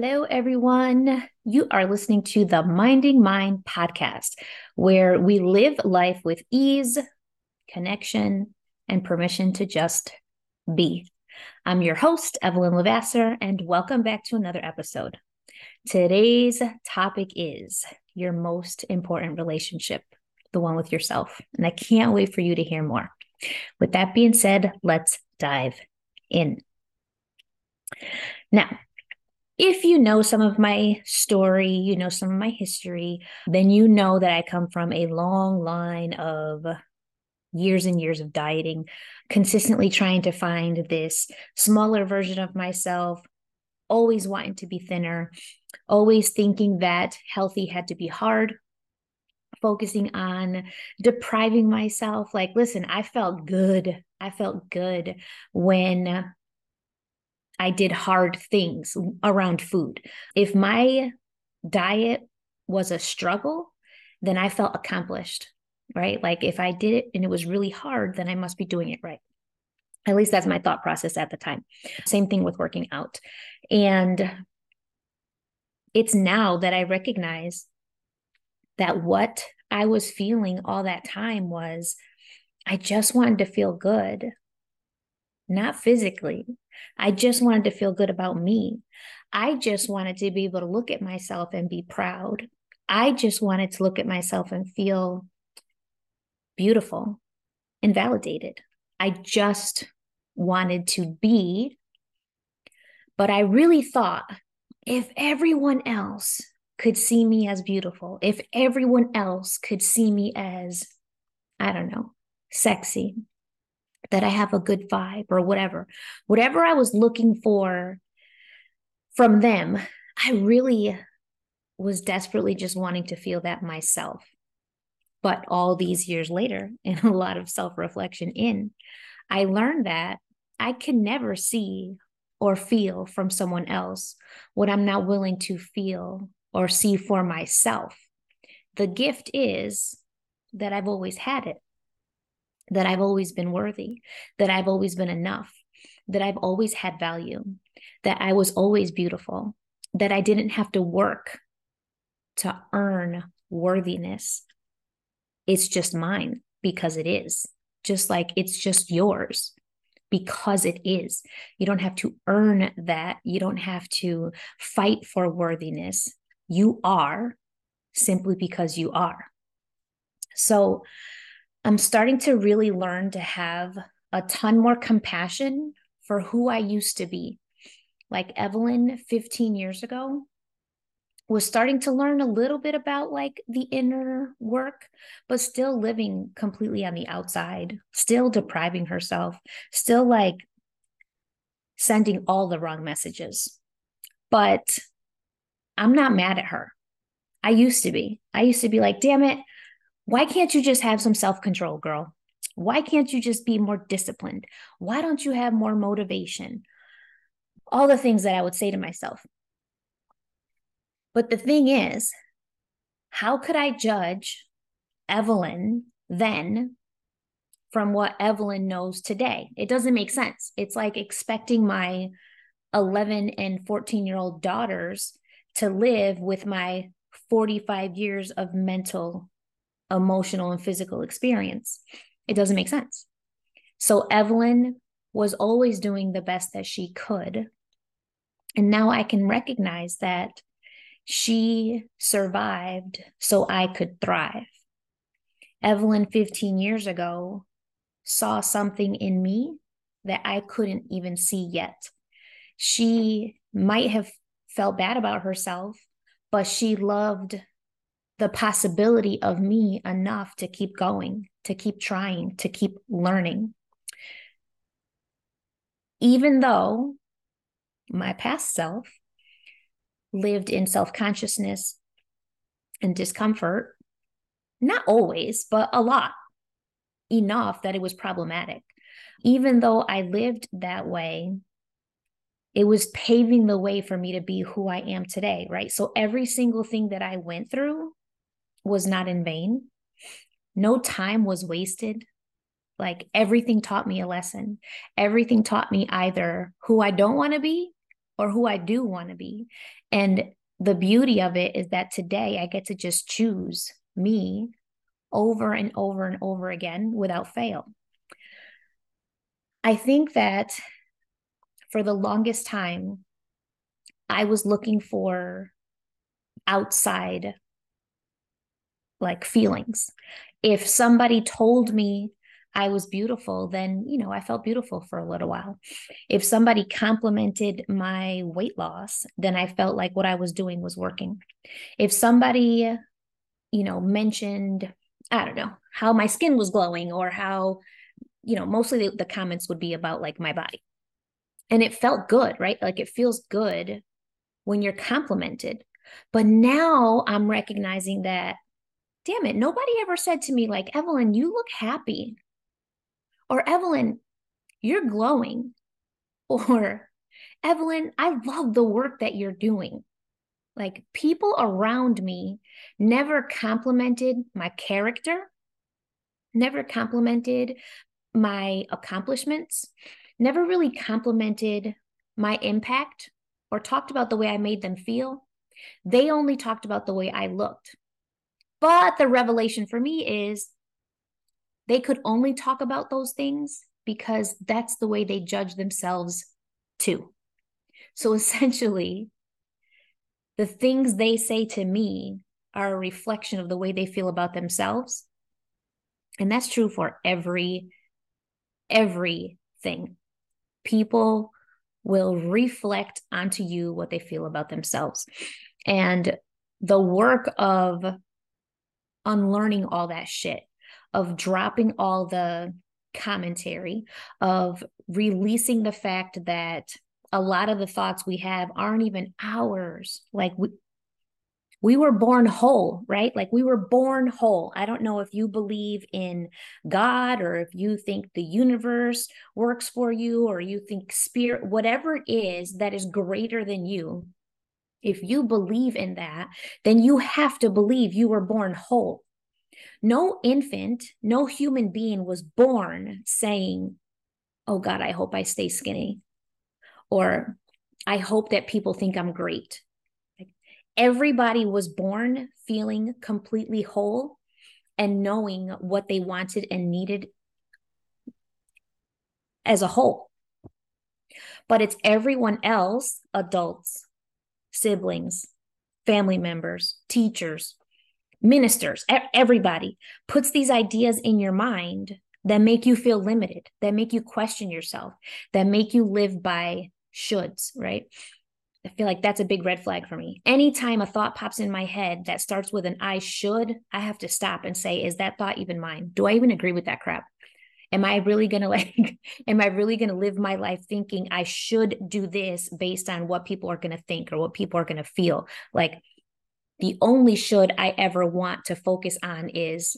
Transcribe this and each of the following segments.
Hello, everyone. You are listening to the Minding Mine podcast, where we live life with ease, connection, and permission to just be. I'm your host, Evelyn LeVasseur, and welcome back to another episode. Today's topic is your most important relationship, the one with yourself. And I can't wait for you to hear more. With that being said, let's dive in. Now, if you know some of my story, you know some of my history, then you know that I come from a long line of years and years of dieting, consistently trying to find this smaller version of myself, always wanting to be thinner, always thinking that healthy had to be hard, focusing on depriving myself. Like, listen, I felt good. I felt good when I did hard things around food. If my diet was a struggle, then I felt accomplished, right? Like if I did it and it was really hard, then I must be doing it right. At least that's my thought process at the time. Same thing with working out. And it's now that I recognize that what I was feeling all that time was I just wanted to feel good, not physically, I just wanted to feel good about me. I just wanted to be able to look at myself and be proud. I just wanted to look at myself and feel beautiful and validated. I just wanted to be. But I really thought if everyone else could see me as beautiful, if everyone else could see me as, I don't know, sexy, that I have a good vibe or whatever. Whatever I was looking for from them, I really was desperately just wanting to feel that myself. But all these years later, and a lot of self reflection in, I learned that I can never see or feel from someone else what I'm not willing to feel or see for myself. The gift is that I've always had it that I've always been worthy, that I've always been enough, that I've always had value, that I was always beautiful, that I didn't have to work to earn worthiness. It's just mine because it is, just like it's just yours because it is. You don't have to earn that. You don't have to fight for worthiness. You are simply because you are. So, I'm starting to really learn to have a ton more compassion for who I used to be. Like Evelyn 15 years ago was starting to learn a little bit about like the inner work, but still living completely on the outside, still depriving herself, still like sending all the wrong messages. But I'm not mad at her. I used to be. I used to be like, damn it, why can't you just have some self control, girl? Why can't you just be more disciplined? Why don't you have more motivation? All the things that I would say to myself. But the thing is, how could I judge Evelyn then from what Evelyn knows today? It doesn't make sense. It's like expecting my 11 and 14 year old daughters to live with my 45 years of mental emotional and physical experience. It doesn't make sense. So Evelyn was always doing the best that she could. And now I can recognize that she survived so I could thrive. Evelyn 15 years ago saw something in me that I couldn't even see yet. She might have felt bad about herself, but she loved the possibility of me enough to keep going, to keep trying, to keep learning. Even though my past self lived in self consciousness and discomfort, not always, but a lot, enough that it was problematic. Even though I lived that way, it was paving the way for me to be who I am today, right? So every single thing that I went through was not in vain. No time was wasted. Like everything taught me a lesson. Everything taught me either who I don't want to be or who I do want to be. And the beauty of it is that today I get to just choose me over and over and over again without fail. I think that for the longest time, I was looking for outside like feelings. If somebody told me I was beautiful, then, you know, I felt beautiful for a little while. If somebody complimented my weight loss, then I felt like what I was doing was working. If somebody, you know, mentioned, I don't know, how my skin was glowing or how, you know, mostly the, the comments would be about like my body. And it felt good, right? Like it feels good when you're complimented. But now I'm recognizing that, damn it, nobody ever said to me, like, Evelyn, you look happy. Or Evelyn, you're glowing. Or Evelyn, I love the work that you're doing. Like people around me never complimented my character, never complimented my accomplishments, never really complimented my impact or talked about the way I made them feel. They only talked about the way I looked. But the revelation for me is they could only talk about those things because that's the way they judge themselves too. So essentially, the things they say to me are a reflection of the way they feel about themselves. And that's true for every everything. People will reflect onto you what they feel about themselves. And the work of unlearning all that shit of dropping all the commentary, of releasing the fact that a lot of the thoughts we have aren't even ours. Like we, we were born whole, right? Like we were born whole. I don't know if you believe in God or if you think the universe works for you or you think spirit, whatever it is that is greater than you. If you believe in that, then you have to believe you were born whole. No infant, no human being was born saying, Oh God, I hope I stay skinny. Or I hope that people think I'm great. everybody was born feeling completely whole and knowing what they wanted and needed as a whole. But it's everyone else, adults, siblings, family members, teachers, ministers, everybody puts these ideas in your mind that make you feel limited, that make you question yourself, that make you live by shoulds, right? I feel like that's a big red flag for me. Anytime a thought pops in my head that starts with an I should, I have to stop and say, is that thought even mine? Do I even agree with that crap? Am I really going to like, am I really going to live my life thinking I should do this based on what people are going to think or what people are going to feel? Like, the only should I ever want to focus on is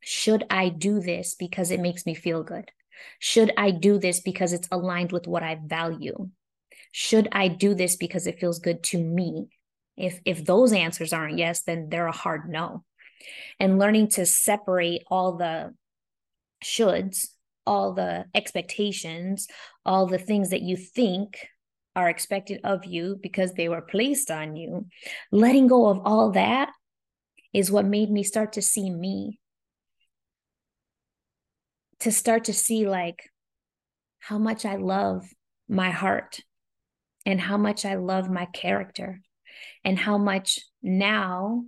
should I do this because it makes me feel good? Should I do this because it's aligned with what I value? Should I do this because it feels good to me? If if those answers aren't yes, then they're a hard no. And learning to separate all the shoulds, all the expectations, all the things that you think are expected of you because they were placed on you, letting go of all that is what made me start to see me. To start to see, like, how much I love my heart and how much I love my character and how much now,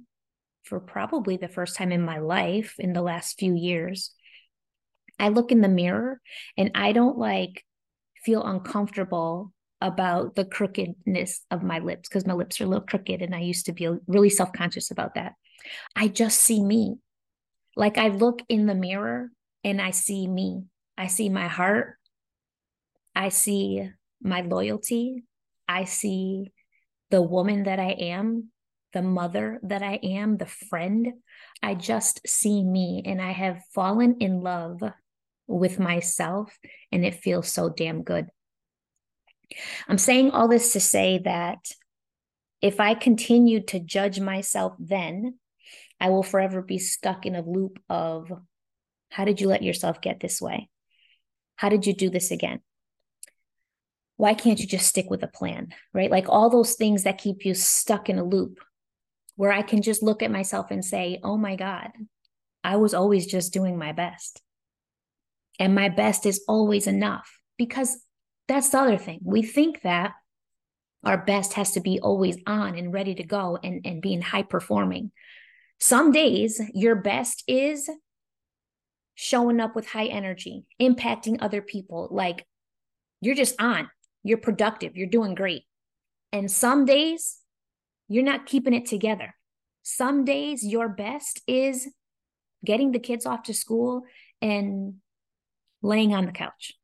for probably the first time in my life in the last few years, I look in the mirror and I don't like feel uncomfortable about the crookedness of my lips because my lips are a little crooked and I used to be really self conscious about that. I just see me. Like I look in the mirror and I see me. I see my heart. I see my loyalty. I see the woman that I am, the mother that I am, the friend. I just see me and I have fallen in love with myself and it feels so damn good. I'm saying all this to say that if I continue to judge myself then, I will forever be stuck in a loop of how did you let yourself get this way? How did you do this again? why can't you just stick with a plan? Right? Like all those things that keep you stuck in a loop where I can just look at myself and say, oh my God, I was always just doing my best. And my best is always enough because that's the other thing. We think that our best has to be always on and ready to go and, and being high performing. Some days your best is showing up with high energy, impacting other people. Like you're just on, you're productive, you're doing great. And some days you're not keeping it together. Some days your best is getting the kids off to school and laying on the couch.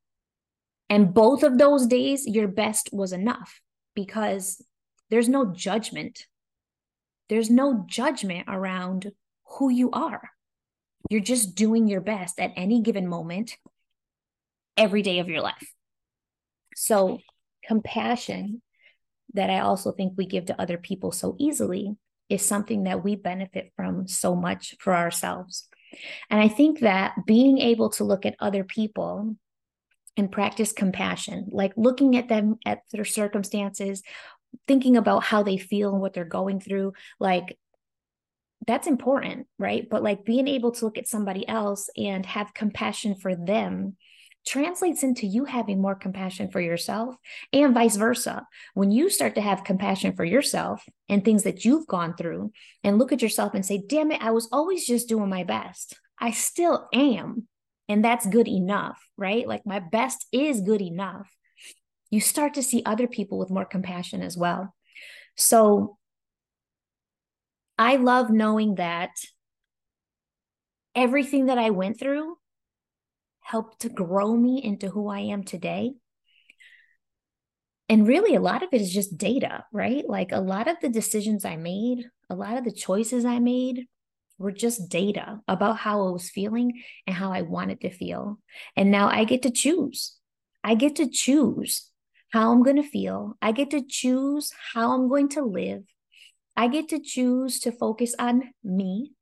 And both of those days, your best was enough because there's no judgment. There's no judgment around who you are. You're just doing your best at any given moment, every day of your life. So, compassion that I also think we give to other people so easily is something that we benefit from so much for ourselves. And I think that being able to look at other people and practice compassion, like looking at them at their circumstances, thinking about how they feel and what they're going through, like that's important, right? But like being able to look at somebody else and have compassion for them translates into you having more compassion for yourself and vice versa. When you start to have compassion for yourself and things that you've gone through and look at yourself and say, damn it, I was always just doing my best. I still am. And that's good enough, right? Like my best is good enough. You start to see other people with more compassion as well. So I love knowing that everything that I went through helped to grow me into who I am today. And really, a lot of it is just data, right? Like a lot of the decisions I made, a lot of the choices I made were just data about how I was feeling and how I wanted to feel. And now I get to choose. I get to choose how I'm going to feel. I get to choose how I'm going to live. I get to choose to focus on me.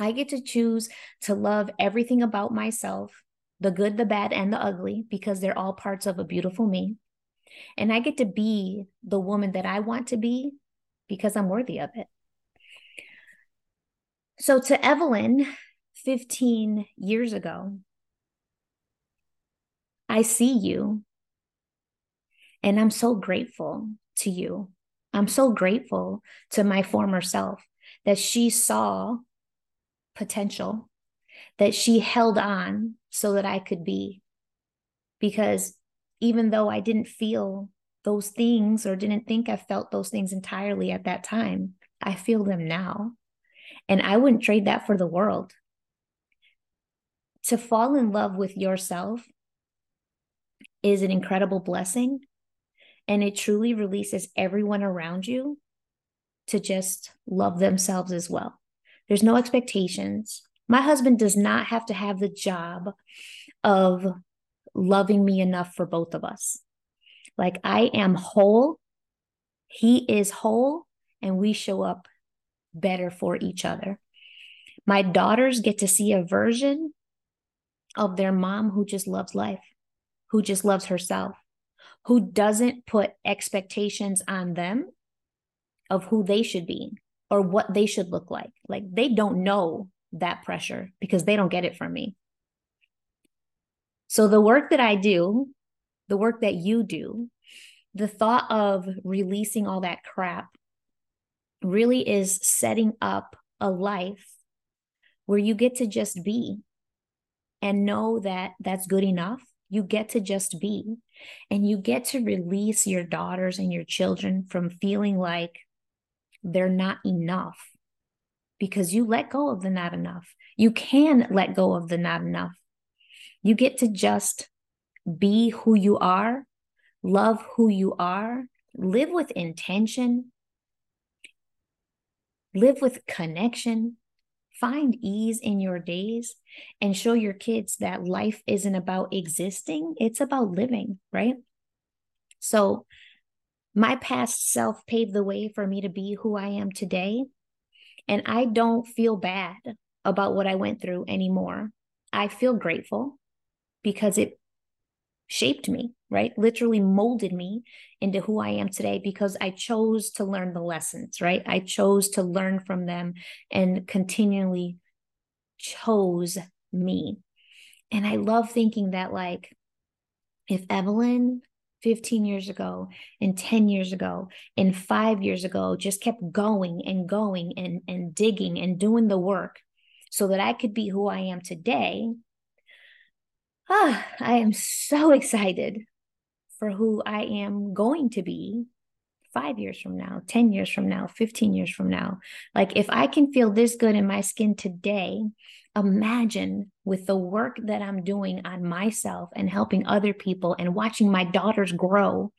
I get to choose to love everything about myself the good, the bad, and the ugly, because they're all parts of a beautiful me. And I get to be the woman that I want to be because I'm worthy of it. So, to Evelyn, 15 years ago, I see you. And I'm so grateful to you. I'm so grateful to my former self that she saw potential, that she held on so that I could be. Because even though I didn't feel those things or didn't think I felt those things entirely at that time, I feel them now. And I wouldn't trade that for the world. To fall in love with yourself is an incredible blessing. And it truly releases everyone around you to just love themselves as well. There's no expectations. My husband does not have to have the job of loving me enough for both of us. Like I am whole, he is whole, and we show up better for each other. My daughters get to see a version of their mom who just loves life, who just loves herself, who doesn't put expectations on them of who they should be or what they should look like. Like they don't know that pressure because they don't get it from me. So, the work that I do, the work that you do, the thought of releasing all that crap really is setting up a life where you get to just be and know that that's good enough. You get to just be and you get to release your daughters and your children from feeling like they're not enough because you let go of the not enough. You can let go of the not enough. You get to just be who you are, love who you are, live with intention, live with connection, find ease in your days, and show your kids that life isn't about existing, it's about living, right? So, my past self paved the way for me to be who I am today. And I don't feel bad about what I went through anymore. I feel grateful because it shaped me, right? Literally molded me into who I am today because I chose to learn the lessons, right? I chose to learn from them and continually chose me. And I love thinking that, like, if Evelyn 15 years ago and 10 years ago and five years ago just kept going and going and, and digging and doing the work so that I could be who I am today, ah, I am so excited for who I am going to be five years from now, 10 years from now, 15 years from now. Like, if I can feel this good in my skin today, imagine with the work that I'm doing on myself and helping other people and watching my daughters grow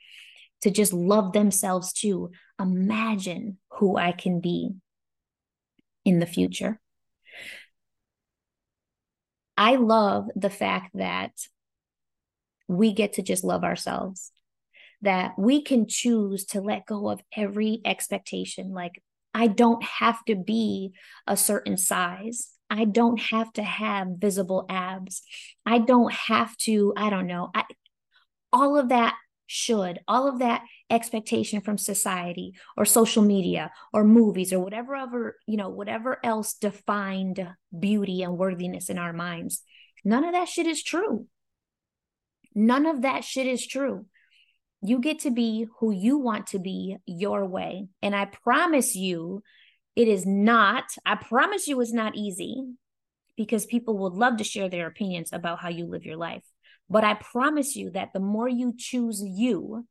to just love themselves too. Imagine who I can be in the future. I love the fact that we get to just love ourselves, that we can choose to let go of every expectation. Like, I don't have to be a certain size. I don't have to have visible abs. I don't have to, I don't know. I, all of that should, all of that expectation from society or social media or movies or whatever other, you know, whatever else defined beauty and worthiness in our minds. None of that shit is true. None of that shit is true. You get to be who you want to be your way. And I promise you, it is not, I promise you, it's not easy because people would love to share their opinions about how you live your life. But I promise you that the more you choose you,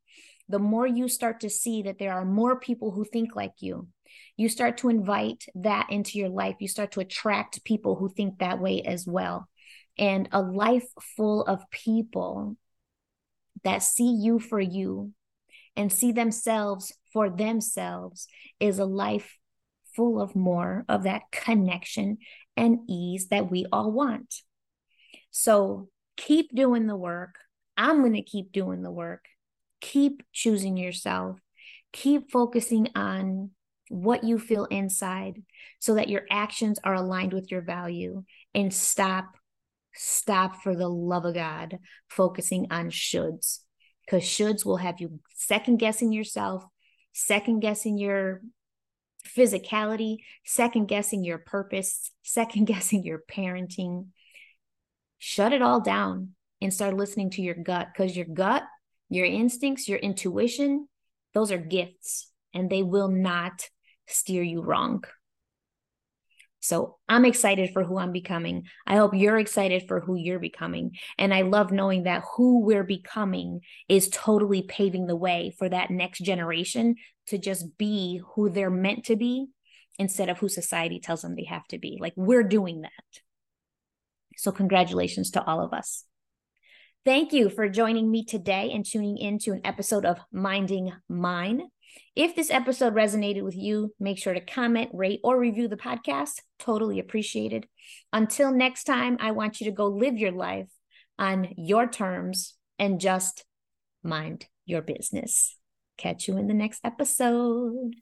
the more you start to see that there are more people who think like you. You start to invite that into your life. You start to attract people who think that way as well. And a life full of people that see you for you and see themselves for themselves is a life full of more of that connection and ease that we all want. So keep doing the work. I'm going to keep doing the work. Keep choosing yourself. Keep focusing on what you feel inside so that your actions are aligned with your value and stop stop for the love of God focusing on shoulds because shoulds will have you second guessing yourself, second guessing your physicality, second guessing your purpose, second guessing your parenting, shut it all down and start listening to your gut because your gut, your instincts, your intuition, those are gifts and they will not steer you wrong. So I'm excited for who I'm becoming. I hope you're excited for who you're becoming. And I love knowing that who we're becoming is totally paving the way for that next generation to just be who they're meant to be instead of who society tells them they have to be. Like we're doing that. So, congratulations to all of us. Thank you for joining me today and tuning in to an episode of Minding Mine. If this episode resonated with you, make sure to comment, rate, or review the podcast. Totally appreciated. Until next time, I want you to go live your life on your terms and just mind your business. Catch you in the next episode.